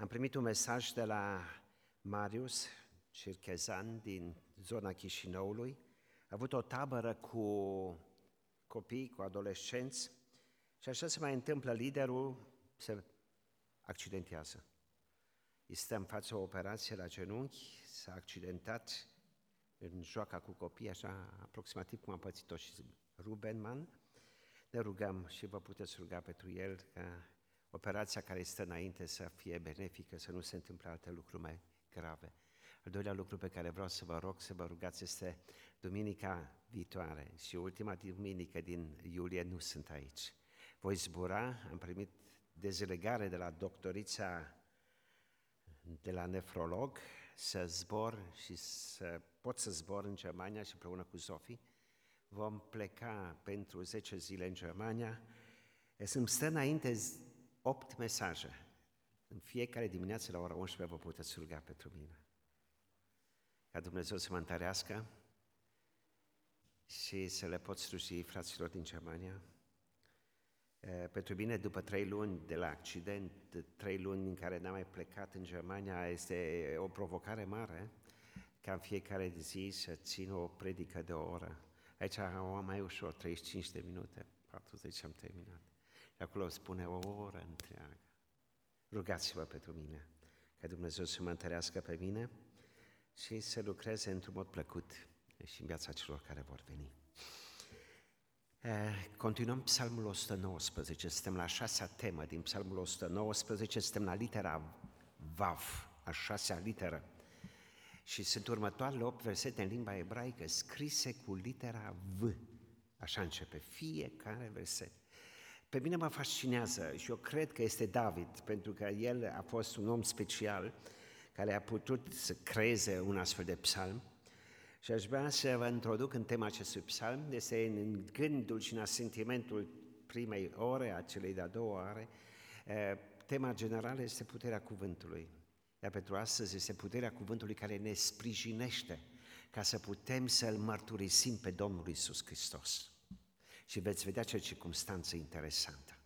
Am primit un mesaj de la Marius Circhezan din zona Chișinăului. A avut o tabără cu copii, cu adolescenți și așa se mai întâmplă, liderul se accidentează. Este în fața o operație la genunchi, s-a accidentat în joaca cu copii, așa aproximativ cum a pățit-o și Rubenman. Ne rugăm și vă puteți ruga pentru el ca operația care stă înainte să fie benefică, să nu se întâmple alte lucruri mai grave. Al doilea lucru pe care vreau să vă rog să vă rugați este duminica viitoare și ultima duminică din iulie nu sunt aici. Voi zbura, am primit dezlegare de la doctorița de la nefrolog să zbor și să pot să zbor în Germania și împreună cu Zofie vom pleca pentru 10 zile în Germania. Sunt stă înainte 8 mesaje. În fiecare dimineață la ora 11 vă puteți ruga pentru mine. Ca Dumnezeu să mă întărească și să le pot sluji fraților din Germania. Pentru mine, după trei luni de la accident, trei luni în care n-am mai plecat în Germania, este o provocare mare ca în fiecare zi să țin o predică de o oră. Aici am mai ușor, 35 de minute, 40 am terminat. Și acolo spune o oră întreagă. Rugați-vă pentru mine, ca Dumnezeu să mă întărească pe mine și să lucreze într-un mod plăcut și în viața celor care vor veni. Eh, continuăm psalmul 119, suntem la șasea temă din psalmul 119, suntem la litera Vav, a șasea literă. Și sunt următoarele opt versete în limba ebraică scrise cu litera V. Așa începe fiecare verset. Pe mine mă fascinează și eu cred că este David, pentru că el a fost un om special care a putut să creeze un astfel de psalm. Și aș vrea să vă introduc în tema acestui psalm, este în gândul și în sentimentul primei ore, a celei de-a doua ore. Tema generală este puterea cuvântului. Iar pentru astăzi este puterea cuvântului care ne sprijinește ca să putem să-L mărturisim pe Domnul Isus Hristos. Și veți vedea ce circunstanță interesantă.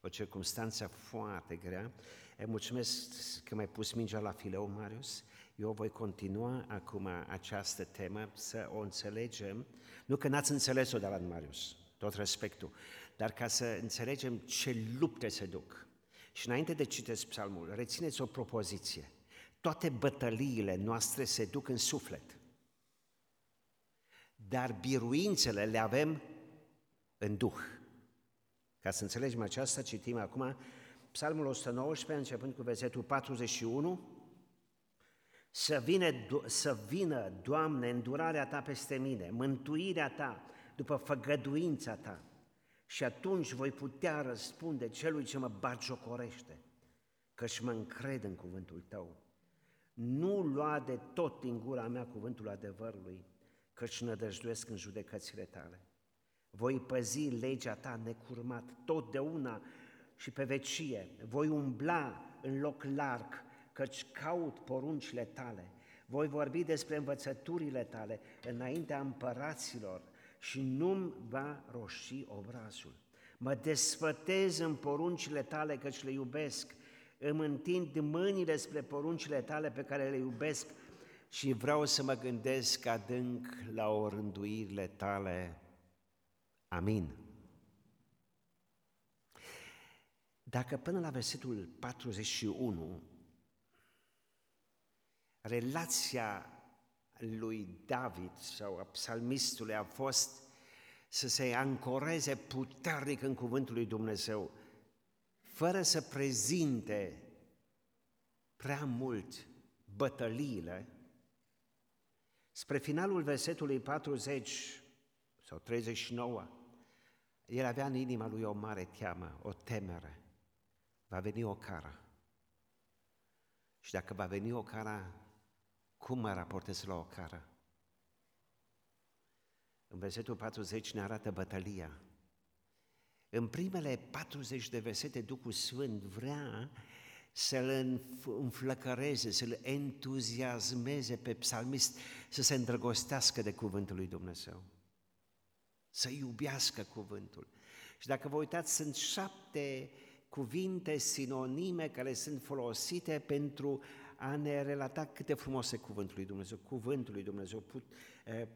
O circunstanță foarte grea. E mulțumesc că mi-ai pus mingea la fileu, Marius. Eu voi continua acum această temă să o înțelegem. Nu că n-ați înțeles-o de la Marius, tot respectul, dar ca să înțelegem ce lupte se duc. Și înainte de citesc psalmul, rețineți o propoziție. Toate bătăliile noastre se duc în suflet. Dar biruințele le avem în Duh. Ca să înțelegem aceasta, citim acum Psalmul 119, începând cu versetul 41, să, vine, să vină, Doamne, îndurarea Ta peste mine, mântuirea Ta după făgăduința Ta, și atunci voi putea răspunde celui ce mă bagiocorește, căci mă încred în cuvântul Tău. Nu lua de tot din gura mea cuvântul adevărului, căci nădăjduiesc în judecățile Tale. Voi păzi legea Ta necurmat totdeauna și pe vecie. Voi umbla în loc larg, căci caut poruncile Tale. Voi vorbi despre învățăturile Tale înaintea împăraților și nu-mi va roși obrazul. Mă desfătez în poruncile Tale, căci le iubesc. Îmi întind mâinile spre poruncile Tale pe care le iubesc și vreau să mă gândesc adânc la orânduirile Tale. Amin. Dacă până la versetul 41 relația lui David sau a psalmistului a fost să se ancoreze puternic în cuvântul lui Dumnezeu, fără să prezinte prea mult bătăliile, spre finalul versetului 40 sau 39, el avea în inima lui o mare teamă, o temere. Va veni o cara. Și dacă va veni o cara, cum mă raportez la o cară? În versetul 40 ne arată bătălia. În primele 40 de versete, Duhul Sfânt vrea să-l înflăcăreze, să-l entuziasmeze pe psalmist, să se îndrăgostească de cuvântul lui Dumnezeu, să iubească cuvântul. Și dacă vă uitați, sunt șapte cuvinte sinonime care sunt folosite pentru a ne relata cât de frumos e cuvântul lui Dumnezeu, cuvântul lui Dumnezeu, put, eh,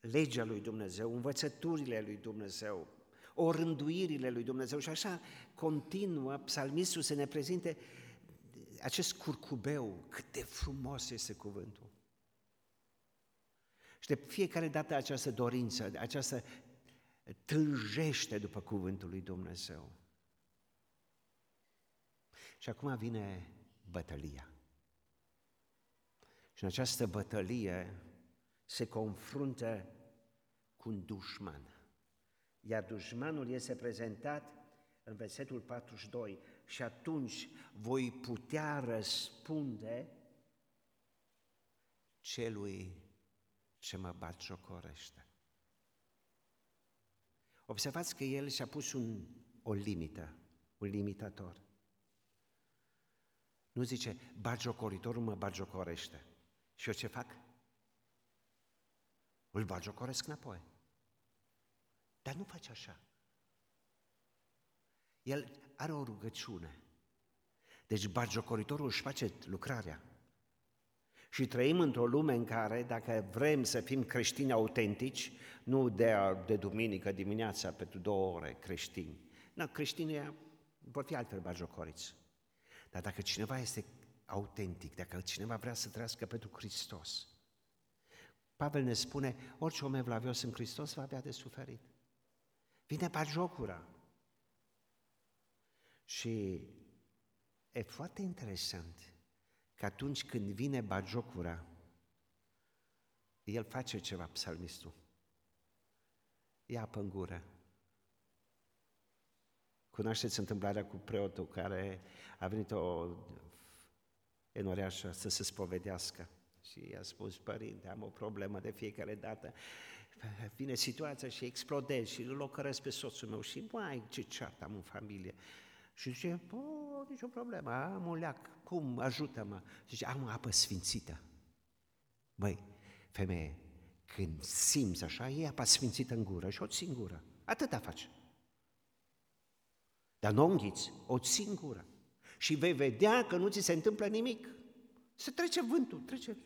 legea lui Dumnezeu, învățăturile lui Dumnezeu, orânduirile lui Dumnezeu și așa continuă psalmistul să ne prezinte acest curcubeu, cât de frumos este cuvântul. Și de fiecare dată această dorință, această tânjește după cuvântul lui Dumnezeu. Și acum vine bătălia. Și în această bătălie se confruntă cu un dușman. Iar dușmanul este prezentat în versetul 42 și atunci voi putea răspunde celui ce mă bat jocorește. Observați că el și-a pus un, o limită, un limitator. Nu zice, bagiocoritorul mă bagiocorește. Și eu ce fac? Îl bagiocoresc înapoi. Dar nu face așa. El are o rugăciune. Deci bagiocoritorul își face lucrarea. Și trăim într-o lume în care, dacă vrem să fim creștini autentici, nu de, de duminică dimineața pentru două ore creștini, nu, creștinii vor fi altfel bagiocoriți. Dar dacă cineva este autentic, dacă cineva vrea să trăiască pentru Hristos, Pavel ne spune, orice om evlavios în Hristos va avea de suferit. Vine bagiocura. Și e foarte interesant că atunci când vine bagiocura, el face ceva, psalmistul. Ia apă în gură. Cunoașteți întâmplarea cu preotul care a venit o enoreașă să se spovedească și i-a spus, părinte, am o problemă de fiecare dată, vine situația și explodez și îl locăresc pe soțul meu și, mai ce ceartă am în familie. Și zice, bă, nicio problemă, am un leac, cum, ajută-mă. Zice, am apă sfințită. Băi, femeie, când simți așa, e apa sfințită în gură și o ții în gură. Atâta faci. Dar nu o înghiți, o ții în gură. Și vei vedea că nu ți se întâmplă nimic. Se trece vântul, trece.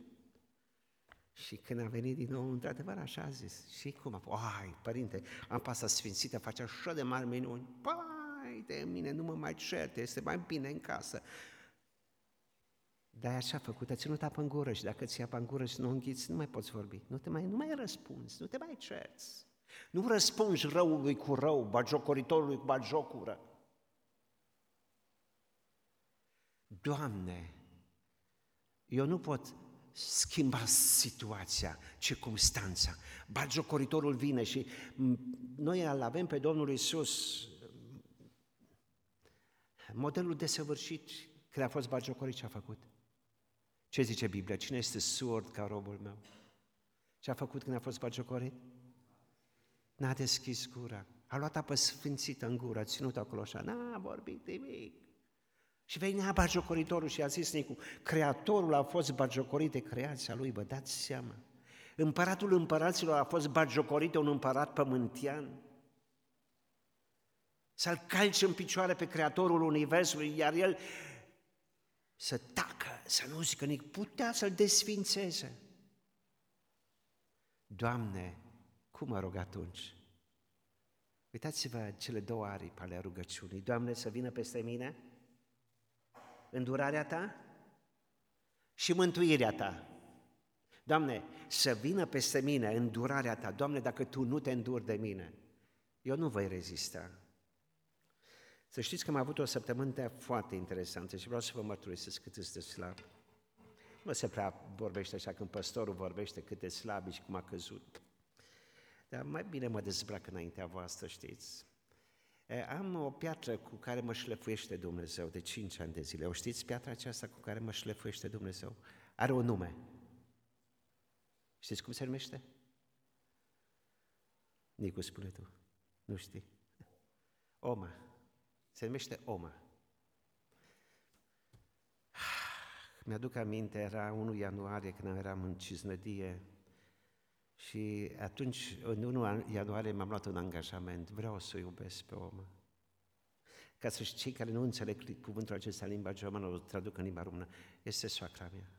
Și când a venit din nou, într-adevăr, așa a zis. Și cum a fost? Ai, părinte, am pasta sfințită, face așa de mari minuni. Pai de mine, nu mă mai certe, este mai bine în casă. Dar așa a făcut, a ținut apă în gură și dacă ți apă în gură și nu înghiți, nu mai poți vorbi. Nu, te mai, nu mai răspunzi, nu te mai cerți. Nu răspunzi răului cu rău, bagiocoritorului cu bagiocură. Doamne, eu nu pot schimba situația, circumstanța. Bagiocoritorul vine și noi îl avem pe Domnul Isus, modelul desăvârșit, când a fost bagiocorit, ce a făcut? Ce zice Biblia? Cine este surd ca robul meu? Ce a făcut când a fost bagiocorit? N-a deschis gura. A luat apă sfințită în gură, a ținut acolo așa, n-a vorbit nimic. Și venea bagiocoritorul și a zis Nicu, Creatorul a fost bagiocorit de creația lui, vă dați seama. Împăratul împăraților a fost bagiocorit de un împărat pământian. Să-l calci în picioare pe Creatorul Universului, iar el să tacă, să nu zică nici, putea să-l desfințeze. Doamne, cum mă rog atunci? Uitați-vă cele două aripi ale rugăciunii. Doamne, să vină peste mine îndurarea ta și mântuirea ta. Doamne, să vină peste mine îndurarea ta. Doamne, dacă tu nu te înduri de mine, eu nu voi rezista. Să știți că am avut o săptămână foarte interesantă și vreau să vă mărturisesc cât este slab. Nu se prea vorbește așa când păstorul vorbește cât de slab și cum a căzut. Dar mai bine mă dezbrac înaintea voastră, știți. Am o piatră cu care mă șlefuiește Dumnezeu de 5 ani de zile. O știți piatra aceasta cu care mă șlefuiește Dumnezeu? Are un nume. Știți cum se numește? Nicu, spune tu. Nu știi. Oma. Se numește Oma. Mi-aduc aminte, era 1 ianuarie când eram în Ciznădie și atunci, în 1 ianuarie, m-am luat un angajament, vreau să o iubesc pe om. ca să cei care nu înțeleg cuvântul acesta în limba germană, o traduc în limba română, este soacra mea.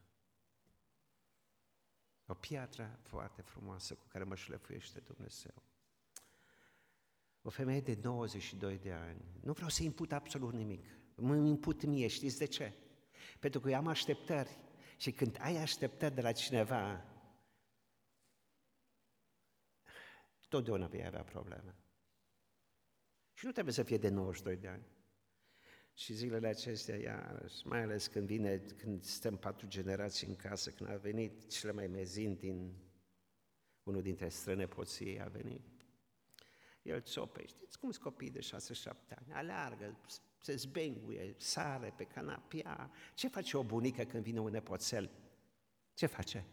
O piatră foarte frumoasă cu care mă șlefuiește Dumnezeu. O femeie de 92 de ani. Nu vreau să imput absolut nimic. Mă imput mie, știți de ce? Pentru că eu am așteptări. Și când ai așteptări de la cineva, totdeauna vei avea probleme. Și nu trebuie să fie de 92 de ani. Și zilele acestea, iarăși, mai ales când vine, când stăm patru generații în casă, când a venit cele mai mezin din unul dintre strănepoții a venit. El țope, știți cum sunt copiii de 6-7 ani, aleargă, se zbenguie, sare pe canapia. Ce face o bunică când vine un nepoțel? Ce face?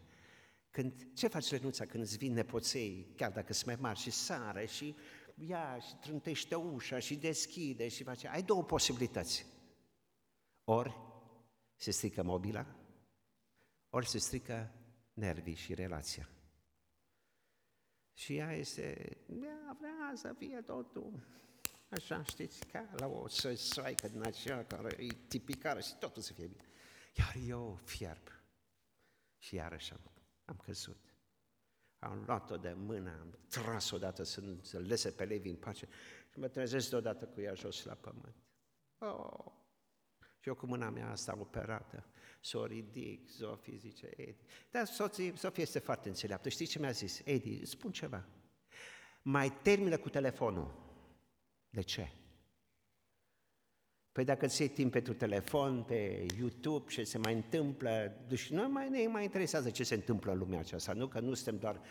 Când, ce face Lenuța când îți vin nepoței, chiar dacă sunt mai mari, și sare și ia și trântește ușa și deschide și face... Ai două posibilități. Ori se strică mobila, ori se strică nervii și relația. Și ea este, ea vrea să fie totul așa, știți, ca la o soaică din aceea care e tipicară și totul să fie bine. Iar eu fierb. Și iarăși am, am căzut. Am luat-o de mână, am tras odată să, să lese pe Levi în pace și mă trezesc deodată cu ea jos la pământ. Oh. Și eu cu mâna mea asta operată, să o ridic, Zofie zice, Edi. Dar soții, Sofie este foarte înțeleaptă. Știi ce mi-a zis? Edi, spun ceva. Mai termină cu telefonul. De ce? Păi dacă ți timp pentru telefon, pe YouTube, ce se mai întâmplă, deci nu mai, ne mai interesează ce se întâmplă în lumea aceasta, nu? Că nu suntem doar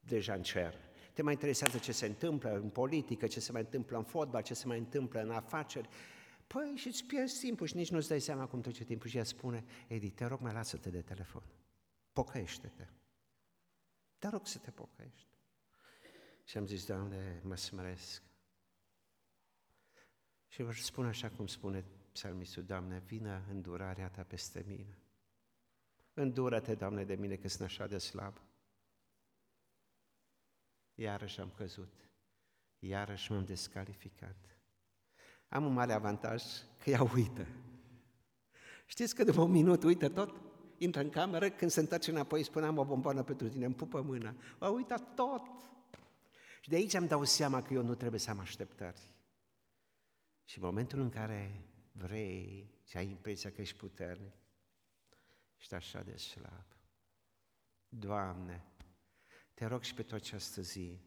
deja în cer. Te mai interesează ce se întâmplă în politică, ce se mai întâmplă în fotbal, ce se mai întâmplă în afaceri. Păi și îți pierzi timpul și nici nu-ți dai seama cum trece timpul și ea spune, Edi, te rog, mai lasă-te de telefon. Pocăiește-te. Te rog să te pocăiești. Și am zis, Doamne, mă smeresc. Și vă spun așa cum spune psalmistul, Doamne, vină îndurarea Ta peste mine. Îndură-te, Doamne, de mine că sunt așa de slab. Iarăși am căzut. Iarăși m-am descalificat. Am un mare avantaj că ea uită. Știți că după un minut uită tot? Intră în cameră, când se întoarce înapoi, spune, am o bomboană pentru tine, îmi pupă mâna. A uitat tot. Și de aici îmi dau seama că eu nu trebuie să am așteptări. Și în momentul în care vrei și ai impresia că ești puternic, ești așa de slab. Doamne, te rog și pentru această zi,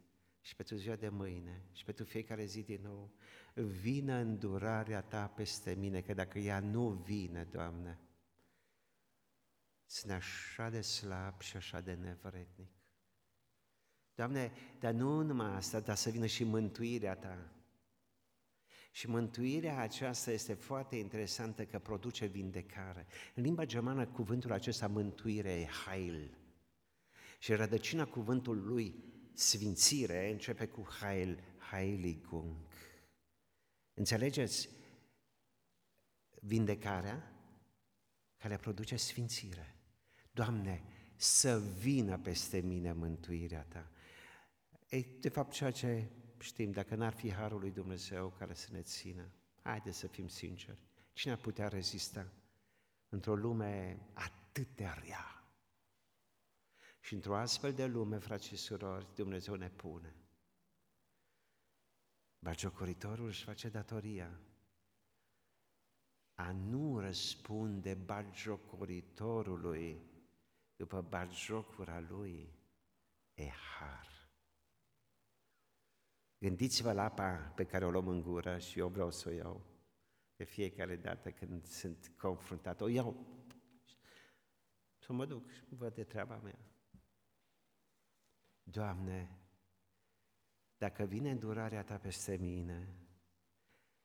și pentru ziua de mâine, și pentru fiecare zi din nou, vină îndurarea Ta peste mine, că dacă ea nu vine, Doamne, sunt așa de slab și așa de nevrednic. Doamne, dar nu numai asta, dar să vină și mântuirea Ta. Și mântuirea aceasta este foarte interesantă că produce vindecare. În limba germană cuvântul acesta mântuire e heil. Și rădăcina cuvântului sfințire începe cu heil, heiligung. Înțelegeți? Vindecarea care produce sfințire. Doamne, să vină peste mine mântuirea Ta. E, de fapt, ceea ce știm, dacă n-ar fi Harul lui Dumnezeu care să ne țină, haideți să fim sinceri, cine ar putea rezista într-o lume atât de rea? Și într-o astfel de lume, frați și surori, Dumnezeu ne pune. Bagiocoritorul își face datoria a nu răspunde bagiocoritorului după bagiocura lui e har. Gândiți-vă la apa pe care o luăm în gură și eu vreau să o iau de fiecare dată când sunt confruntat. O iau să mă duc și văd de treaba mea. Doamne, dacă vine îndurarea Ta peste mine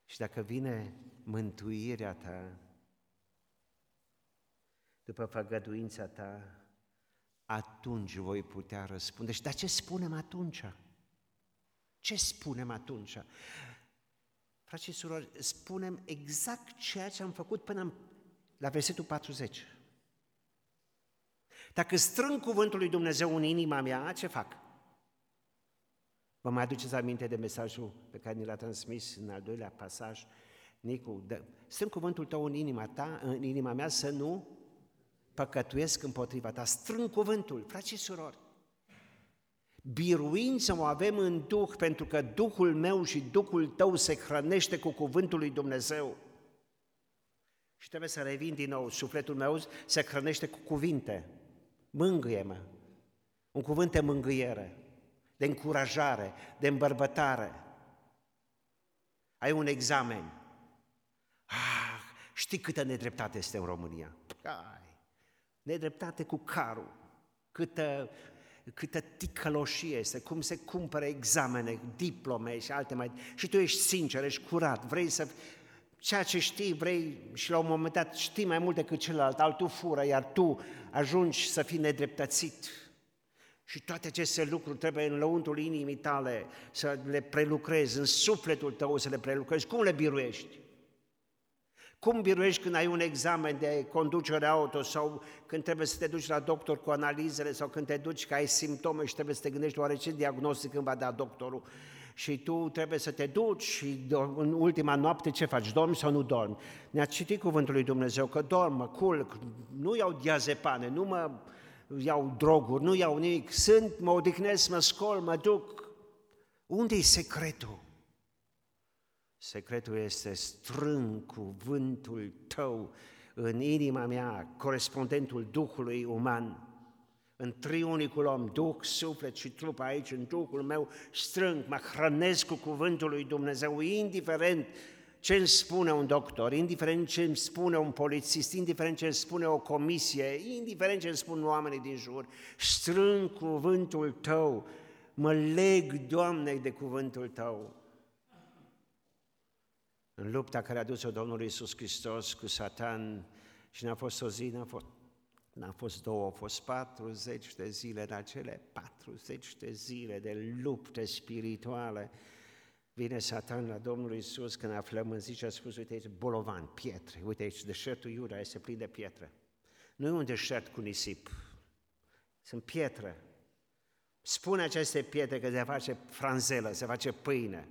și dacă vine mântuirea Ta, după făgăduința Ta, atunci voi putea răspunde. Și dar ce spunem atunci? Ce spunem atunci? Frați și surori, spunem exact ceea ce am făcut până la versetul 40. Dacă strâng cuvântul lui Dumnezeu în inima mea, ce fac? Vă mai aduceți aminte de mesajul pe care ni l-a transmis în al doilea pasaj? Nicu, dă, strâng cuvântul tău în inima ta, în inima mea, să nu păcătuiesc împotriva ta. Strâng cuvântul, frați și surori. Biruință o avem în Duh, pentru că Duhul meu și Duhul tău se hrănește cu cuvântul lui Dumnezeu. Și trebuie să revin din nou, sufletul meu se hrănește cu cuvinte. Mângâie-mă. Un cuvânt de mângâiere, de încurajare, de îmbărbătare. Ai un examen. Ah, știi câtă nedreptate este în România? Ai, nedreptate cu carul, câtă, câtă ticăloșie este, cum se cumpără examene, diplome și alte mai... Și tu ești sincer, ești curat, vrei să... Ceea ce știi, vrei și la un moment dat știi mai mult decât celălalt, altul fură, iar tu ajungi să fii nedreptățit. Și toate aceste lucruri trebuie în lăuntul inimii tale să le prelucrezi, în sufletul tău să le prelucrezi. Cum le biruiești? Cum biruiești când ai un examen de conducere auto sau când trebuie să te duci la doctor cu analizele sau când te duci că ai simptome și trebuie să te gândești oare ce diagnostic îmi va da doctorul și tu trebuie să te duci și în ultima noapte ce faci? Dormi sau nu dormi? Ne-a citit cuvântul lui Dumnezeu că dorm, mă culc, nu iau diazepane, nu mă iau droguri, nu iau nimic, sunt, mă odihnesc, mă scol, mă duc. unde e secretul? Secretul este strâng cuvântul tău în inima mea, corespondentul Duhului uman, în triunicul om, Duh, suflet și trup aici, în Duhul meu, strâng, mă hrănesc cu cuvântul lui Dumnezeu, indiferent ce îmi spune un doctor, indiferent ce îmi spune un polițist, indiferent ce îmi spune o comisie, indiferent ce îmi spun oamenii din jur, strâng cuvântul Tău, mă leg, Doamne, de cuvântul Tău. În lupta care a dus-o Domnul Iisus Hristos cu Satan și n-a fost o zi, n-a fost, n-a fost două, au fost 40 de zile, în acele 40 de zile de lupte spirituale, Vine Satan la Domnul Iisus când aflăm în zi și a spus, uite aici, bolovan, pietre, uite aici, deșertul Iuda este plin de pietre. Nu e un deșert cu nisip, sunt pietre. Spune aceste pietre că se face franzelă, se face pâine.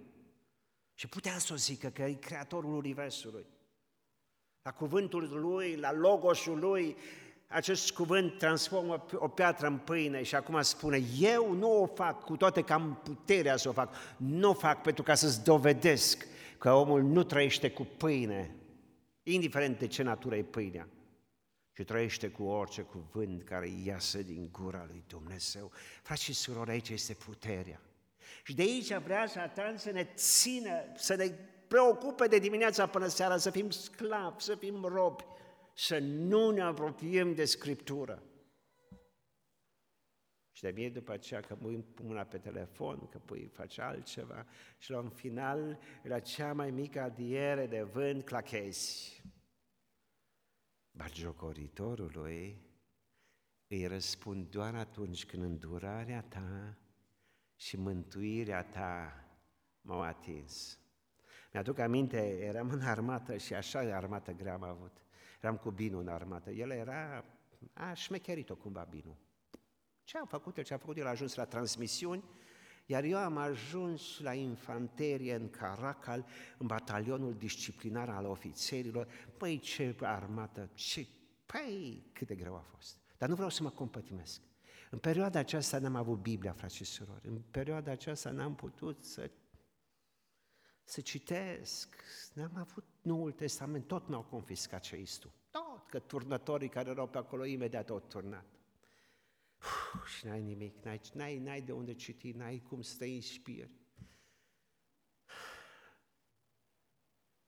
Și putea să o zică că e creatorul Universului. La cuvântul lui, la logosul lui, acest cuvânt transformă o piatră în pâine și acum spune, eu nu o fac, cu toate că am puterea să o fac, nu o fac pentru ca să-ți dovedesc că omul nu trăiește cu pâine, indiferent de ce natură e pâinea, ci trăiește cu orice cuvânt care iasă din gura lui Dumnezeu. Frați și surori, aici este puterea. Și de aici vrea Satan să ne țină, să ne preocupe de dimineața până seara, să fim sclavi, să fim robi, să nu ne apropiem de Scriptură. Și de mie după aceea că pui mâna pe telefon, că pui, faci altceva și la un final, la cea mai mică adiere de vânt, clachezi. Barjocoritorului îi răspund doar atunci când îndurarea ta și mântuirea ta m-au atins. Mi-aduc aminte, eram în armată și așa de armată grea am avut. Eram cu Binu în armată. El era, a șmecherit-o cumva Binu. Ce a făcut el? Ce a făcut el? A ajuns la transmisiuni, iar eu am ajuns la infanterie în Caracal, în batalionul disciplinar al ofițerilor. Păi ce armată, ce... Păi cât de greu a fost. Dar nu vreau să mă compătimesc. În perioada aceasta n-am avut Biblia, frați și surori. În perioada aceasta n-am putut să, să citesc. N-am avut Noul Testament, tot mi-au confiscat ce tu. Tot, că turnătorii care erau pe acolo imediat au turnat. Uf, și n-ai nimic, n-ai, n-ai, n-ai de unde citi, n-ai cum să te inspiri.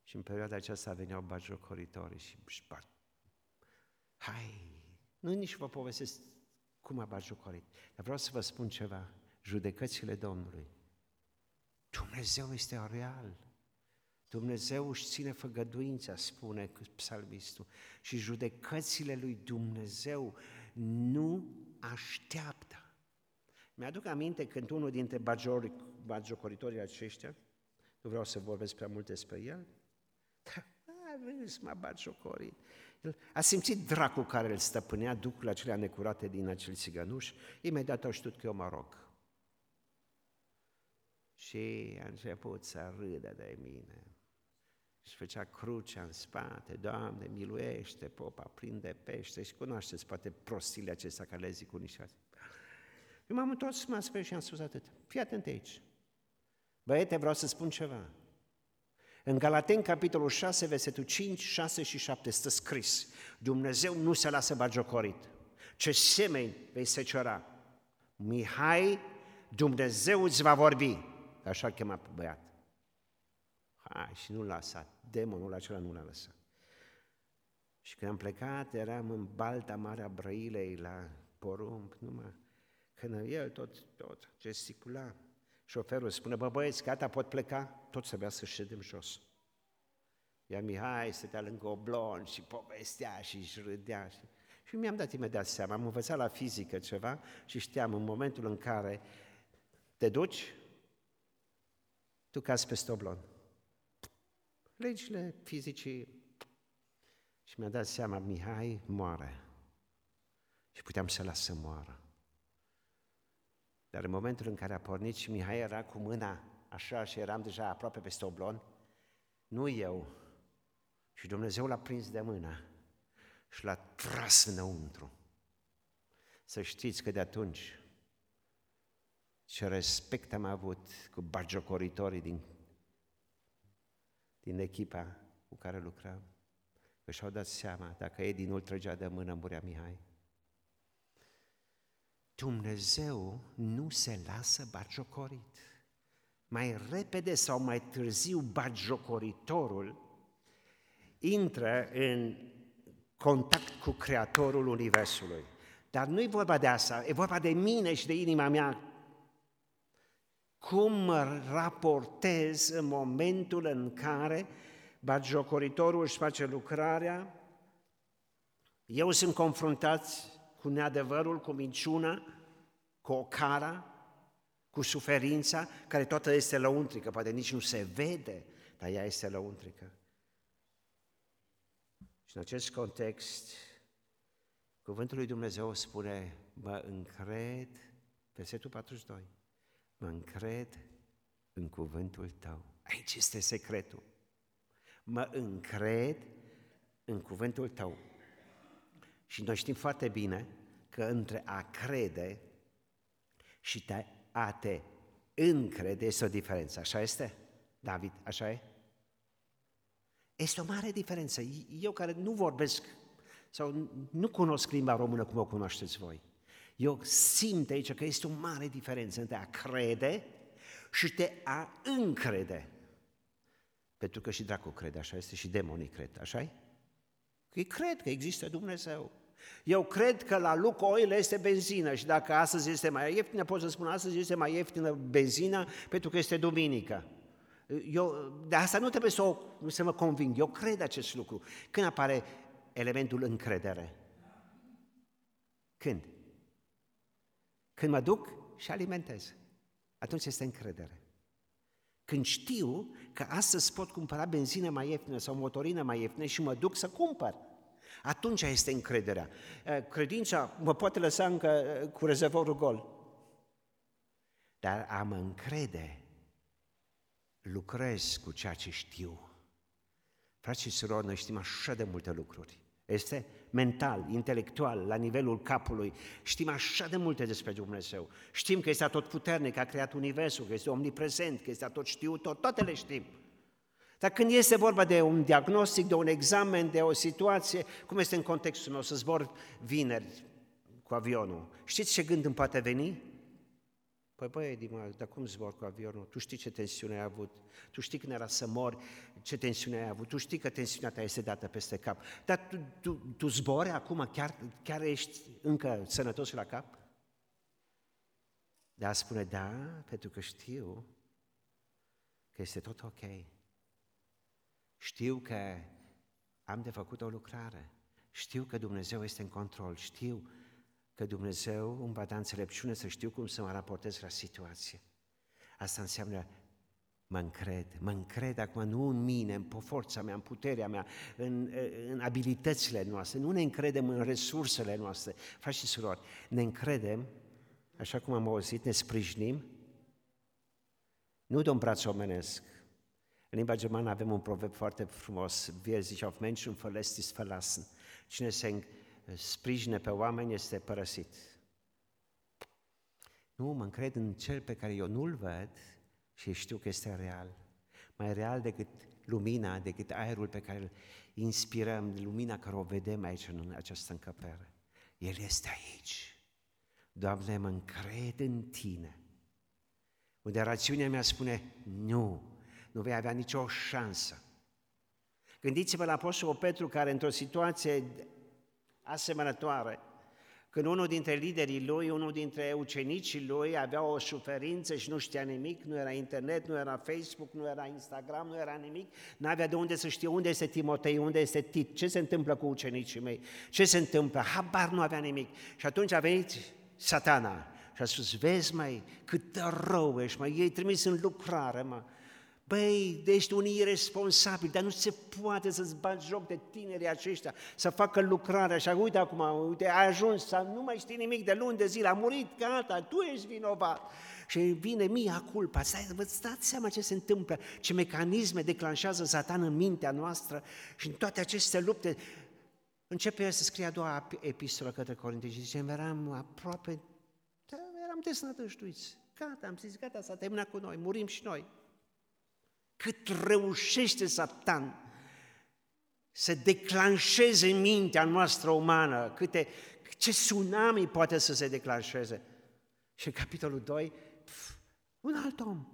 Și în perioada aceasta veneau bajocoritorii și șpart. Hai, nu nici vă povestesc cum a bajocorit, dar vreau să vă spun ceva. Judecățile Domnului. Dumnezeu este real. Dumnezeu își ține făgăduința, spune psalmistul, și judecățile lui Dumnezeu nu așteaptă. Mi-aduc aminte când unul dintre bagiocoritorii aceștia, nu vreau să vorbesc prea mult despre el, a venit m-a bagiocorit. El a simțit dracul care îl stăpânea, ducul acelea necurate din acel țigănuș, imediat au știut că eu mă rog. Și a început să râdă de mine. Și făcea crucea în spate, Doamne, miluiește, popa, prinde pește și cunoașteți poate prostile acestea care le zic unii și alții. Eu m-am întors, m-am spus și am spus atât. Fii atent aici. Băiete, vreau să spun ceva. În Galateni, capitolul 6, versetul 5, 6 și 7, stă scris, Dumnezeu nu se lasă bagiocorit. Ce semeni vei secera. Mihai, Dumnezeu îți va vorbi. Așa chema pe băiat. Hai, și nu l-a lăsat. Demonul acela nu l-a lăsat. Și când am plecat, eram în balta Marea Brăilei, la porumb, numai când el tot, tot gesticula. Șoferul spune, bă băieți, gata, pot pleca? Tot să să ședem jos. Ia Mihai stătea lângă oblon și povestea și își râdea. Și, și mi-am dat imediat seama, am învățat la fizică ceva și știam în momentul în care te duci, tu cazi peste oblon. Legile fizicii. Și mi-a dat seama, Mihai moare. Și puteam să las să moară. Dar în momentul în care a pornit și Mihai era cu mâna așa și eram deja aproape peste oblon, nu eu, și Dumnezeu l-a prins de mână și l-a tras înăuntru. Să știți că de atunci ce respect am avut cu bagiocoritorii din, din echipa cu care lucram, că și-au dat seama, dacă Edi nu-l trăgea de mână, murea Mihai. Dumnezeu nu se lasă bagiocorit. Mai repede sau mai târziu bagiocoritorul intră în contact cu Creatorul Universului. Dar nu e vorba de asta, e vorba de mine și de inima mea. Cum mă raportez în momentul în care bagiocoritorul își face lucrarea, eu sunt confruntat cu neadevărul, cu minciuna, cu o cara, cu suferința, care toată este lăuntrică, poate nici nu se vede, dar ea este lăuntrică. Și în acest context, Cuvântul lui Dumnezeu spune, mă încred, versetul 42, mă încred în cuvântul tău. Aici este secretul. Mă încred în cuvântul tău. Și noi știm foarte bine că între a crede și te, a te încrede este o diferență. Așa este? David, așa e? Este o mare diferență. Eu care nu vorbesc sau nu cunosc limba română cum o cunoașteți voi, eu simt aici că este o mare diferență între a crede și te a încrede. Pentru că și dracu crede, așa este, și demonii cred, așa e? Că ei cred că există Dumnezeu. Eu cred că la Lukoil este benzină și dacă astăzi este mai ieftină, pot să spun astăzi este mai ieftină benzina pentru că este duminică. Eu, de asta nu trebuie să, o, să mă conving, eu cred acest lucru. Când apare elementul încredere? Când? Când mă duc și alimentez. Atunci este încredere. Când știu că astăzi pot cumpăra benzină mai ieftină sau motorină mai ieftină și mă duc să cumpăr. Atunci este încrederea. Eh, credința mă poate lăsa încă eh, cu rezervorul gol. Dar am încrede, lucrez cu ceea ce știu. Frați și surori, noi știm așa de multe lucruri. Este mental, intelectual, la nivelul capului. Știm așa de multe despre Dumnezeu. Știm că este tot puternic, că a creat Universul, că este omniprezent, că este tot știut, toate le știm. Dar când este vorba de un diagnostic, de un examen, de o situație, cum este în contextul meu, să zbor vineri cu avionul, știți ce gând îmi poate veni? Păi băi, Edi, dar cum zbor cu avionul? Tu știi ce tensiune ai avut, tu știi când era să mor, ce tensiune ai avut, tu știi că tensiunea ta este dată peste cap. Dar tu, tu, tu zbori acum, chiar, chiar ești încă sănătos la cap? Dar spune, da, pentru că știu că este tot ok. Știu că am de făcut o lucrare. Știu că Dumnezeu este în control. Știu că Dumnezeu îmi va da înțelepciune să știu cum să mă raportez la situație. Asta înseamnă mă încred, mă încred acum nu în mine, în forța mea, în puterea mea, în, în abilitățile noastre, nu ne încredem în resursele noastre. Frați și surori, ne încredem, așa cum am auzit, ne sprijinim, nu de un braț omenesc, În limba germană avem un proverb foarte frumos, wer sich auf Menschen verlässt, ist verlassen. Cine se sprijine pe oameni este părăsit. Nu, mă încred în cel pe care eu nu-l văd și știu că este real. Mai real decât lumina, decât aerul pe care îl inspirăm, lumina care o vedem aici în această încăpere. El este aici. Doamne, mă încred în Tine. Unde rațiunea mea spune, nu, nu vei avea nicio șansă. Gândiți-vă la Apostolul Petru care într-o situație asemănătoare, când unul dintre liderii lui, unul dintre ucenicii lui avea o suferință și nu știa nimic, nu era internet, nu era Facebook, nu era Instagram, nu era nimic, nu avea de unde să știe unde este Timotei, unde este Tit, ce se întâmplă cu ucenicii mei, ce se întâmplă, habar nu avea nimic. Și atunci a venit satana și a spus, vezi mai cât de rău ești, mai ei trimis în lucrare, mă. Băi, ești un irresponsabil, dar nu se poate să-ți bagi joc de tinerii aceștia, să facă lucrarea așa, uite acum, uite, ai ajuns, să nu mai știi nimic de luni de zile, a murit, gata, tu ești vinovat. Și vine mia culpa, stai, vă dați seama ce se întâmplă, ce mecanisme declanșează satan în mintea noastră și în toate aceste lupte. Începe să scrie a doua epistolă către Corinteni și zice, eram aproape, da, eram desnătăștuiți. Gata, am zis, gata, s-a terminat cu noi, murim și noi cât reușește Satan să declanșeze mintea noastră umană, câte, ce tsunami poate să se declanșeze. Și în capitolul 2, pf, un alt om.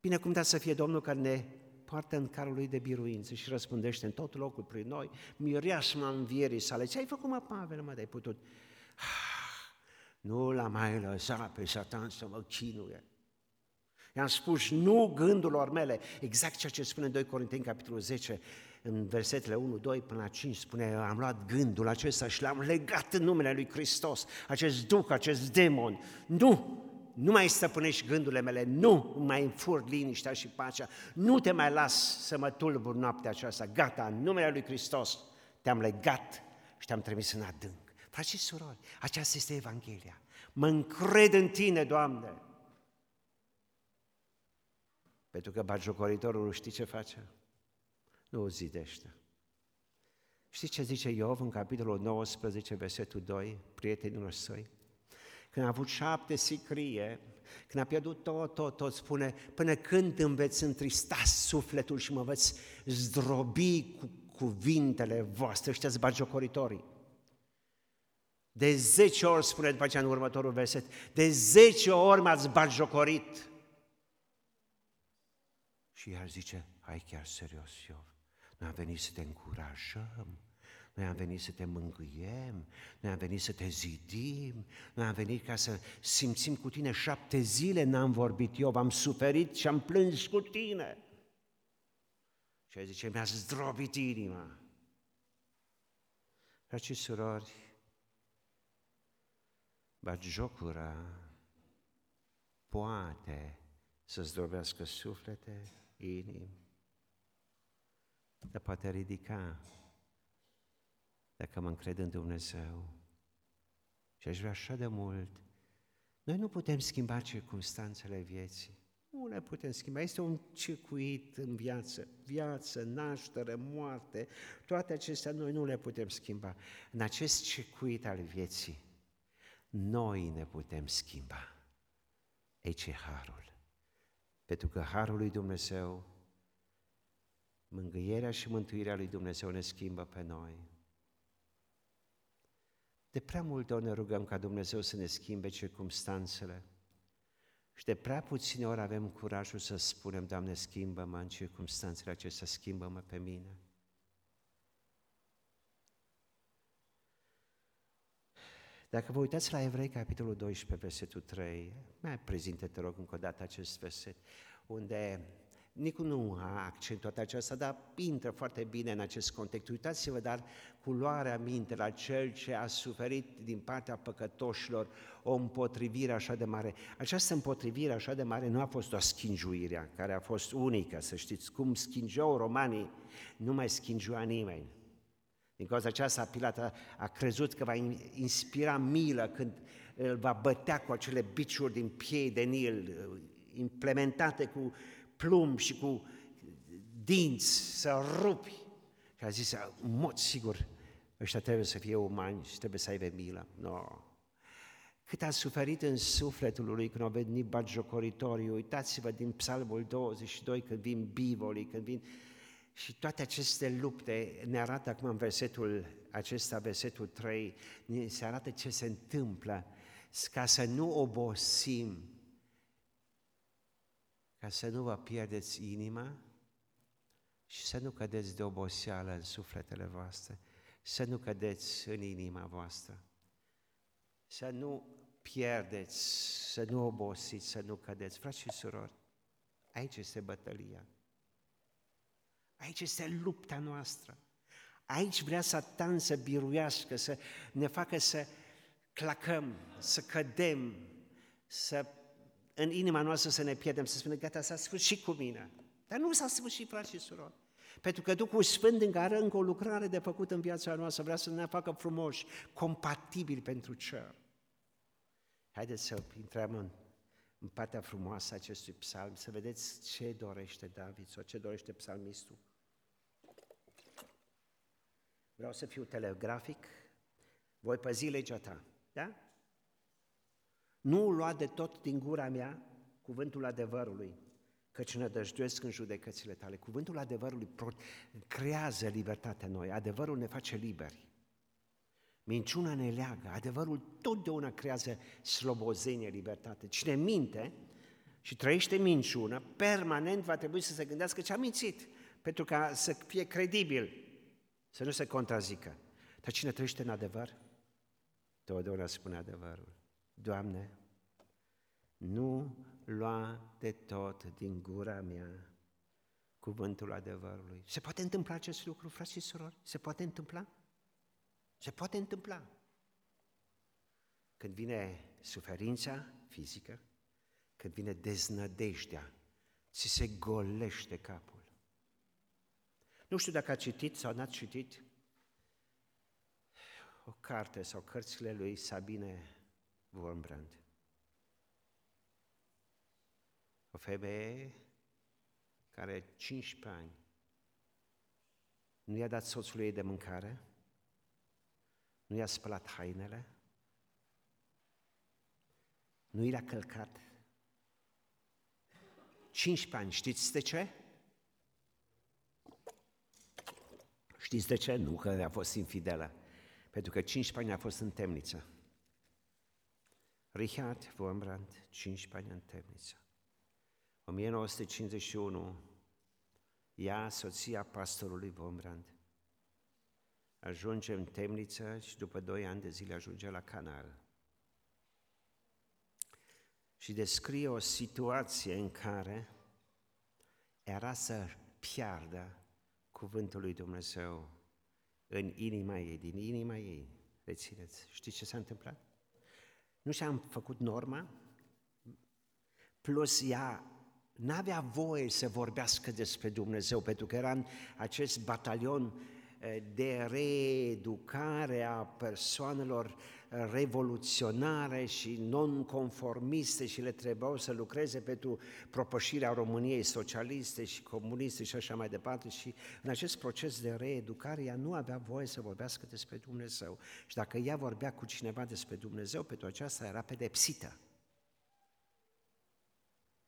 Binecuvântat să fie Domnul care ne poartă în carul lui de biruință și răspundește în tot locul prin noi, mireasma învierii sale. Ce ai făcut, mă, Pavel, mă, de putut? Ah, nu l-am mai lăsat pe Satan să mă chinuie. I-am spus nu gândurilor mele, exact ceea ce spune în 2 Corinteni, capitolul 10, în versetele 1, 2 până la 5, spune, am luat gândul acesta și l-am legat în numele Lui Hristos, acest duc, acest demon. Nu! Nu mai stăpânești gândurile mele, nu mai înfur liniștea și pacea, nu te mai las să mă tulbur noaptea aceasta, gata, în numele Lui Hristos te-am legat și te-am trimis în adânc. Frați și surori, aceasta este Evanghelia. Mă încred în Tine, Doamne, pentru că bagiocoritorul știi ce face? Nu o zidește. Știi ce zice Iov în capitolul 19, versetul 2, prietenilor săi? Când a avut șapte sicrie, când a pierdut tot, tot, tot, spune, până când îmi veți întrista sufletul și mă veți zdrobi cu cuvintele voastre, ăștia bagiocoritorii. De zece ori, spune după aceea în următorul verset, de zece ori m-ați bagiocorit. Și el zice, hai chiar serios, eu. Noi am venit să te încurajăm, noi am venit să te mângâiem, noi am venit să te zidim, noi am venit ca să simțim cu tine șapte zile n-am vorbit eu, am suferit și am plâns cu tine. Și el zice, mi-a zdrobit inima. Frați și surori, jocura poate să zdrobească suflete, inimi, dar poate ridica dacă mă încred în Dumnezeu. Și aș vrea așa de mult. Noi nu putem schimba circunstanțele vieții. Nu le putem schimba. Este un circuit în viață. Viață, naștere, moarte, toate acestea noi nu le putem schimba. În acest circuit al vieții, noi ne putem schimba. Aici e harul. Pentru că Harul lui Dumnezeu, mângâierea și mântuirea lui Dumnezeu ne schimbă pe noi. De prea multe ori ne rugăm ca Dumnezeu să ne schimbe circumstanțele și de prea puține ori avem curajul să spunem, Doamne, schimbă-mă în circumstanțele acestea, schimbă-mă pe mine. Dacă vă uitați la Evrei, capitolul 12, versetul 3, mai prezintă, te rog, încă o dată acest verset, unde Nicu nu a accentuat aceasta, dar intră foarte bine în acest context. Uitați-vă, dar culoarea minte la cel ce a suferit din partea păcătoșilor o împotrivire așa de mare. Această împotrivire așa de mare nu a fost o schingiuire, care a fost unică, să știți, cum schingeau romanii, nu mai schingea nimeni. Din cauza aceasta, Pilat a, a crezut că va inspira milă când îl va bătea cu acele biciuri din piei de nil, implementate cu plumb și cu dinți, să rupi. Și a zis, în mod sigur, ăștia trebuie să fie umani și trebuie să aibă milă. No. Cât a suferit în sufletul lui când au venit bagiocoritorii, uitați-vă din Psalmul 22 când vin bivolii, când vin... Și toate aceste lupte ne arată acum în versetul acesta, versetul 3, ne se arată ce se întâmplă ca să nu obosim, ca să nu vă pierdeți inima și să nu cădeți de oboseală în sufletele voastre, să nu cădeți în inima voastră, să nu pierdeți, să nu obosiți, să nu cădeți. Frați și surori, aici este bătălia. Aici este lupta noastră. Aici vrea Satan să biruiască, să ne facă să clacăm, să cădem, să în inima noastră să ne pierdem, să spunem, gata, s-a sfârșit cu mine. Dar nu s-a sfârșit, frați și surori. Pentru că Duhul Sfânt încă are încă o lucrare de făcut în viața noastră, vrea să ne facă frumoși, compatibili pentru cer. Haideți să intrăm în, în partea frumoasă a acestui psalm, să vedeți ce dorește David sau ce dorește psalmistul. Vreau să fiu telegrafic, voi păzi legea ta, da? Nu lua de tot din gura mea cuvântul adevărului, căci nădăjduiesc în judecățile tale. Cuvântul adevărului creează libertatea noi, adevărul ne face liberi. Minciuna ne leagă, adevărul totdeauna creează slobozenie, libertate. Cine minte și trăiește minciună, permanent va trebui să se gândească ce a mințit, pentru ca să fie credibil, să nu se contrazică. Dar cine trăiește în adevăr, totdeauna spune adevărul. Doamne, nu lua de tot din gura mea cuvântul adevărului. Se poate întâmpla acest lucru, frați și surori? Se poate întâmpla? Se poate întâmpla. Când vine suferința fizică, când vine deznădejdea, ți se golește capul. Nu știu dacă a citit sau n-ați citit o carte sau cărțile lui Sabine Wormbrand. O femeie care are 15 ani nu i-a dat soțului ei de mâncare, nu i-a spălat hainele, nu i l-a călcat. 15 ani, știți de ce? Știți de ce? Nu că a fost infidelă, pentru că 15 ani a fost în temniță. Richard Wormbrand, 15 ani în temniță. 1951, ea, soția pastorului Wormbrand, ajunge în temniță și după doi ani de zile ajunge la canal. Și descrie o situație în care era să piardă cuvântul lui Dumnezeu în inima ei, din inima ei. Rețineți, știți ce s-a întâmplat? Nu și-am făcut norma, plus ea n-avea voie să vorbească despre Dumnezeu, pentru că era în acest batalion eh, de reeducare a persoanelor eh, revoluționare și non-conformiste și le trebuiau să lucreze pentru propășirea României socialiste și comuniste și așa mai departe și în acest proces de reeducare ea nu avea voie să vorbească despre Dumnezeu și dacă ea vorbea cu cineva despre Dumnezeu, pentru aceasta era pedepsită.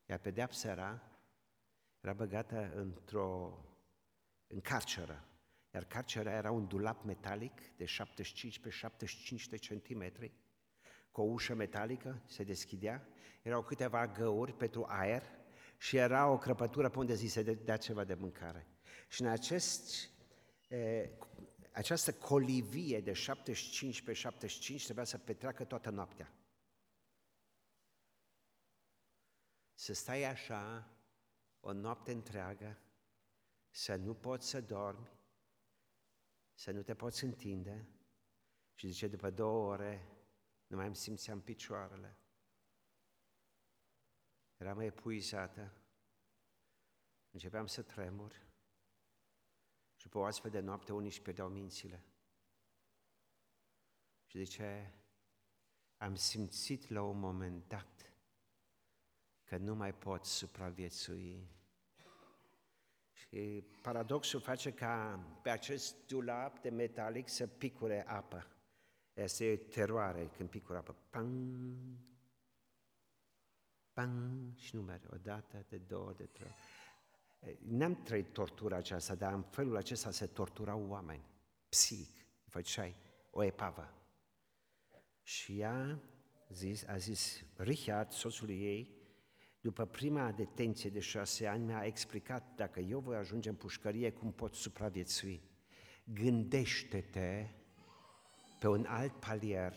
Iar pedeapsa era, era băgată într-o, în carceră. Iar carcera era un dulap metalic de 75 pe 75 de centimetri, cu o ușă metalică, se deschidea, erau câteva găuri pentru aer și era o crăpătură pe unde zi se dea ceva de mâncare. Și în acest, e, această colivie de 75 pe 75 trebuia să petreacă toată noaptea. să stai așa o noapte întreagă, să nu poți să dormi, să nu te poți întinde și zice, după două ore nu mai îmi simțeam picioarele. Eram epuizată, începeam să tremur și după o astfel de noapte unii își pierdeau mințile. Și zice, am simțit la un moment dat că nu mai pot supraviețui. Și Paradoxul face ca pe acest dulap de metalic să picure apă. Este teroare când picură apă. Pang, pang, și nu merge. O dată, de două, de trei. N-am trăit tortura aceasta, dar în felul acesta se torturau oameni. Psihic. Făceai o epavă. Și ea zis, a zis, Richard, soțul ei, după prima detenție de șase ani, mi-a explicat dacă eu voi ajunge în pușcărie, cum pot supraviețui. Gândește-te pe un alt palier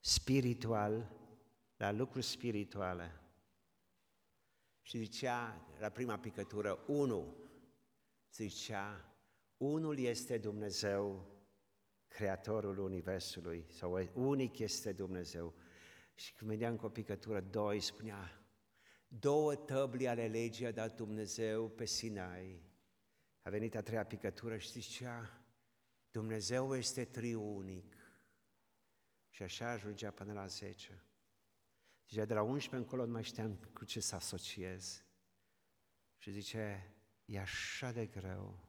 spiritual, la lucruri spirituale. Și zicea, la prima picătură, unu, zicea, unul este Dumnezeu, Creatorul Universului, sau unic este Dumnezeu. Și când vedeam cu o picătură, doi, spunea, două tăbli ale legii a dat Dumnezeu pe Sinai. A venit a treia picătură și zicea, Dumnezeu este triunic. Și așa ajungea până la 10. Zicea, de la 11 încolo nu mai știam cu ce să asociez. Și zice, e așa de greu.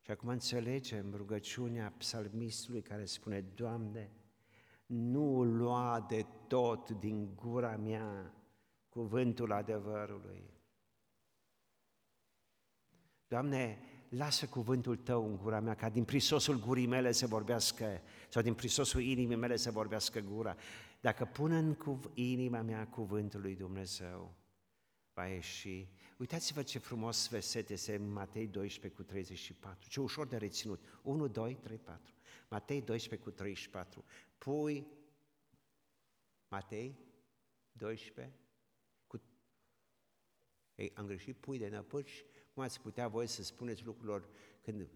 Și acum înțelegem rugăciunea psalmistului care spune, Doamne, nu lua de tot din gura mea cuvântul adevărului. Doamne, lasă cuvântul Tău în gura mea, ca din prisosul gurii mele să vorbească, sau din prisosul inimii mele să vorbească gura. Dacă pun în cuv- inima mea cuvântul lui Dumnezeu, va ieși. Uitați-vă ce frumos verset este în Matei 12 cu 34, ce ușor de reținut. 1, 2, 3, 4. Matei 12 cu 34. Pui, Matei 12 cu... Ei, am greșit, pui de năpârși, cum ați putea voi să spuneți lucrurilor când,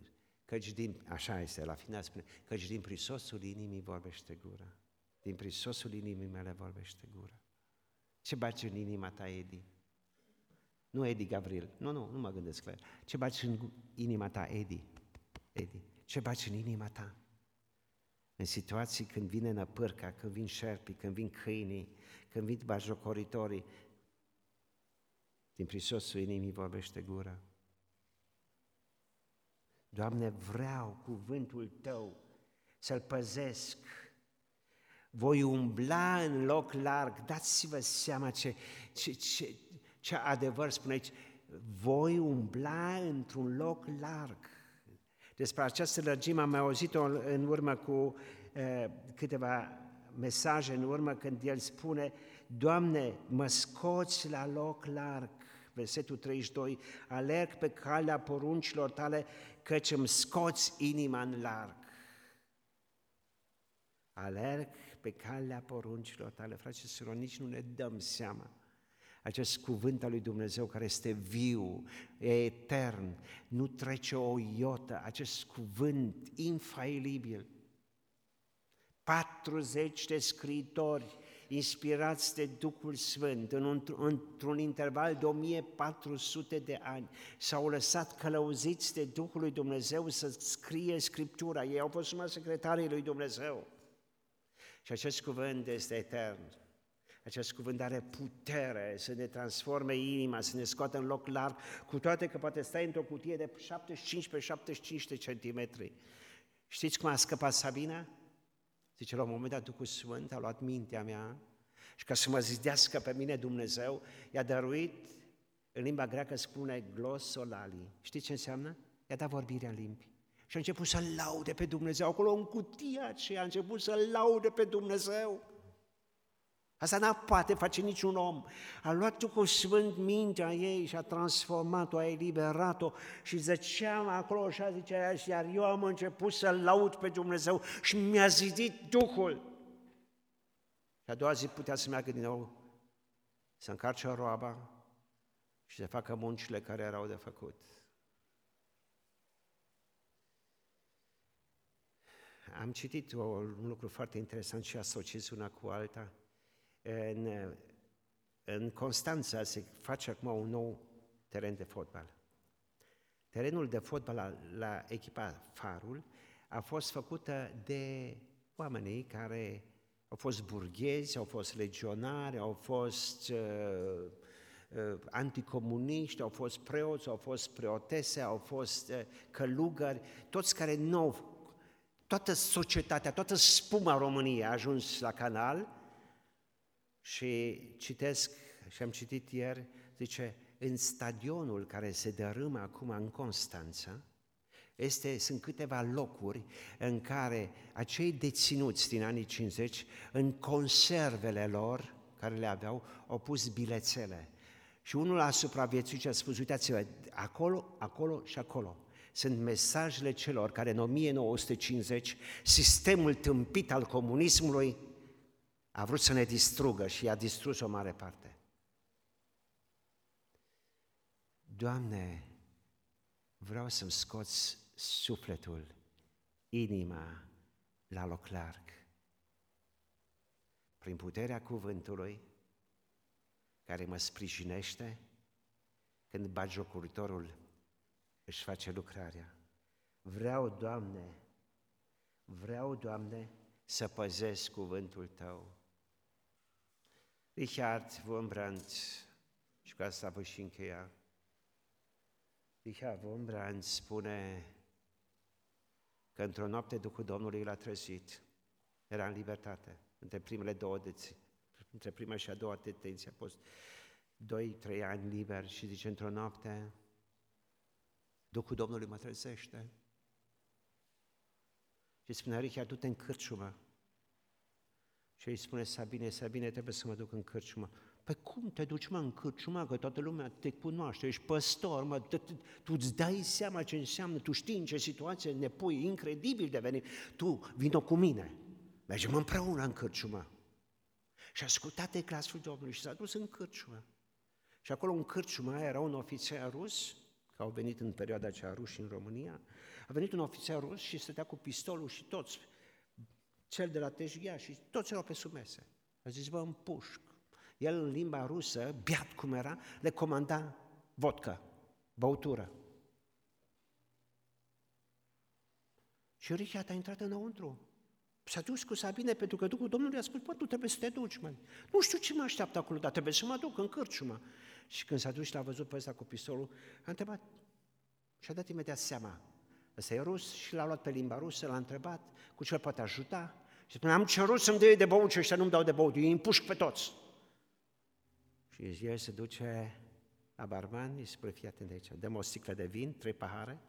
căci din, așa este, la final spune, căci din prisosul inimii vorbește gura. Din prisosul inimii mele vorbește gura. Ce baci în inima ta, Edi? Nu Edi Gavril. Nu, nu, nu mă gândesc la el. Ce baci în inima ta, Edi? Edi. Ce baci în inima ta? În situații când vine năpârca, când vin șerpii, când vin câinii, când vin bajocoritorii, din prisosul inimii vorbește gura. Doamne, vreau cuvântul Tău să-l păzesc. Voi umbla în loc larg. Dați-vă seama ce, ce, ce, ce adevăr spune aici. Voi umbla într-un loc larg. Despre această lărgime am auzit-o în urmă cu uh, câteva mesaje în urmă când el spune Doamne, mă scoți la loc larg versetul 32, alerg pe calea poruncilor tale, căci îmi scoți inima în larg. Alerg pe calea poruncilor tale, frate și nici nu ne dăm seama. Acest cuvânt al lui Dumnezeu care este viu, e etern, nu trece o iotă, acest cuvânt infailibil. 40 de scriitori inspirați de Duhul Sfânt, în, într-un interval de 1400 de ani, s-au lăsat călăuziți de Duhul lui Dumnezeu să scrie Scriptura. Ei au fost numai secretarii lui Dumnezeu. Și acest cuvânt este etern. Acest cuvânt are putere să ne transforme inima, să ne scoată în loc larg, cu toate că poate stai într-o cutie de 75 pe 75 de centimetri. Știți cum a scăpat Sabina? Zice, la un moment dat Duhul Sfânt a luat mintea mea și ca să mă zidească pe mine Dumnezeu, i-a dăruit, în limba greacă spune glosolali. Știți ce înseamnă? I-a dat vorbirea în limbi. Și a început să laude pe Dumnezeu. Acolo în cutia aceea a început să laude pe Dumnezeu. Asta n-a poate face niciun om. A luat Duhul Sfânt mintea ei și a transformat-o, a eliberat-o și zăceam acolo și a zicea iar eu am început să laud pe Dumnezeu și mi-a zidit Duhul. Și a doua zi putea să meargă din nou să încarce o roaba și să facă muncile care erau de făcut. Am citit un lucru foarte interesant și asociez una cu alta în, în Constanța se face acum un nou teren de fotbal. Terenul de fotbal la, la echipa Farul a fost făcută de oamenii care au fost burghezi, au fost legionari, au fost uh, uh, anticomuniști, au fost preoți, au fost preotese, au fost uh, călugări, toți care nu toată societatea, toată spuma României a ajuns la canal și citesc, și am citit ieri, zice, în stadionul care se dărâmă acum în Constanța, este, sunt câteva locuri în care acei deținuți din anii 50, în conservele lor, care le aveau, au pus bilețele. Și unul a supraviețuit și a spus, uitați-vă, acolo, acolo și acolo sunt mesajele celor care în 1950 sistemul tâmpit al comunismului a vrut să ne distrugă și a distrus o mare parte. Doamne, vreau să-mi scoți sufletul, inima la loc larg. Prin puterea cuvântului care mă sprijinește când bagiocuritorul își face lucrarea. Vreau, Doamne, vreau, Doamne, să păzesc cuvântul Tău. Richard Wurmbrand, și cu asta voi și încheia, Richard Wurmbrand spune că într-o noapte Duhul Domnului l-a trezit, era în libertate, între primele două deții, între prima și a doua detenție a fost doi, trei ani liber și zice, într-o noapte Duhul Domnului mă trezește. Și spune, Richard, du-te în cârciumă. Și îi spune, Sabine, Sabine, trebuie să mă duc în cârciumă. Păi cum te duci, mă, în cârciumă, că toată lumea te cunoaște, ești păstor, mă, tu îți dai seama ce înseamnă, tu știi în ce situație ne pui, incredibil de venit. Tu, vină cu mine, mergem împreună în cârciumă. Și a ascultat de glasul Domnului și s-a dus în cârciumă. Și acolo în cârciumă era un ofițer rus că au venit în perioada aceea ruși în România, a venit un ofițer rus și stătea cu pistolul și toți, cel de la Tejghia și toți erau pe sub mese. A zis, vă împușc. El în limba rusă, biat cum era, le comanda vodka, băutură. Și Richard a intrat înăuntru. S-a dus cu Sabine pentru că Duhul Domnului a spus, bă, tu trebuie să te duci, mă. Nu știu ce mă așteaptă acolo, dar trebuie să mă duc în cârciumă. Și când s-a dus și l-a văzut pe ăsta cu pistolul, a întrebat și a dat imediat seama. Ăsta e rus și l-a luat pe limba rusă, l-a întrebat cu ce poate ajuta. Și spune, am cerut să-mi dă de băut și ăștia nu-mi dau de băut, eu îi împușc pe toți. Și el se duce la barman, îi spune, fii atent aici, dăm o sticlă de vin, trei pahare,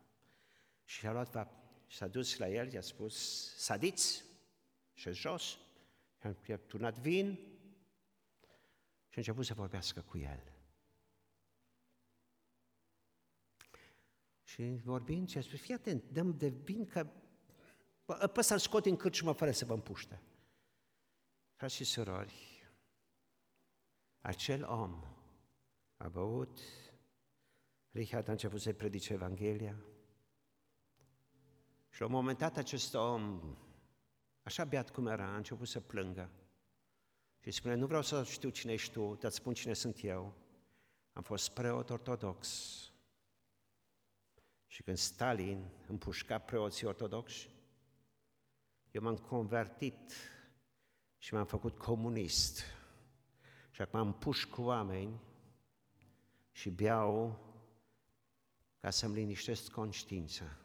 și a luat și s-a dus la el, i-a spus, sadiți, și jos, și a turnat vin și a început să vorbească cu el. Și vorbind, și a spus, fii atent, dăm de vin că pe să-l scot în cârciumă fără să vă împuște. Frați și surori, acel om a băut, Richard a început să-i predice Evanghelia și la un moment dat acest om, așa beat cum era, a început să plângă și spune, nu vreau să știu cine ești tu, dar spun cine sunt eu. Am fost preot ortodox, și când Stalin împușca preoții ortodoxi, eu m-am convertit și m-am făcut comunist. Și acum am puș cu oameni și beau ca să-mi liniștesc conștiința.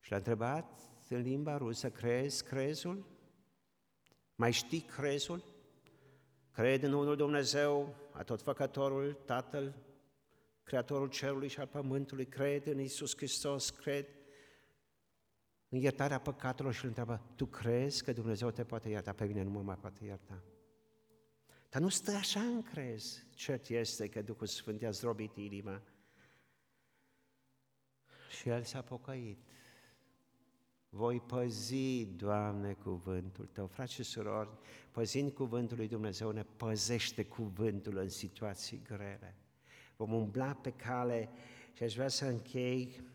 Și l-a întrebat în limba rusă, crezi crezul? Mai știi crezul? Cred în unul Dumnezeu, atotfăcătorul, Tatăl, Creatorul cerului și al pământului, cred în Isus Hristos, cred în iertarea păcatelor și îl întreabă, tu crezi că Dumnezeu te poate ierta? Pe mine nu mă mai poate ierta. Dar nu stă așa în crez. Cert este că Duhul Sfânt i-a zdrobit inima. Și el s-a pocăit. Voi păzi, Doamne, cuvântul Tău. Frați și surori, păzind cuvântul lui Dumnezeu, ne păzește cuvântul în situații grele vom umbla pe cale și aș vrea să închei cu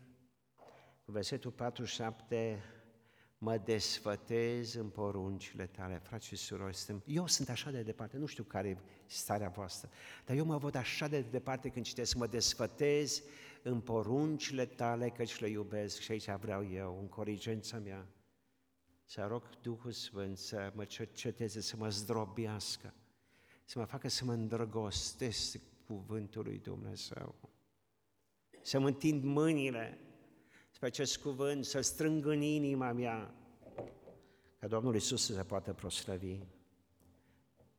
versetul 47, mă desfătez în poruncile tale, frați și surori, suntem, eu sunt așa de departe, nu știu care e starea voastră, dar eu mă văd așa de departe când citesc, mă desfătez în poruncile tale, căci le iubesc și aici vreau eu, în corigența mea, să rog Duhul Sfânt să mă cerceteze, să mă zdrobească, să mă facă să mă îndrăgostesc de cuvântul lui Dumnezeu. Să mă întind mâinile spre acest cuvânt, să strâng în inima mea, ca Domnul Iisus să se poată proslăvi.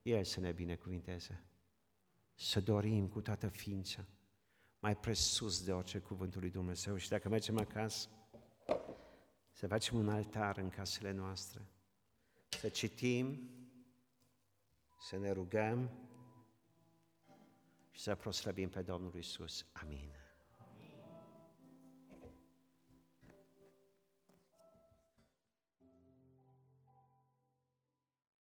El să ne binecuvinteze. Să dorim cu toată ființa, mai presus de orice cuvântul lui Dumnezeu. Și dacă mergem acasă, să facem un altar în casele noastre, să citim, să ne rugăm și să proslăbim pe Domnul Isus. Amin.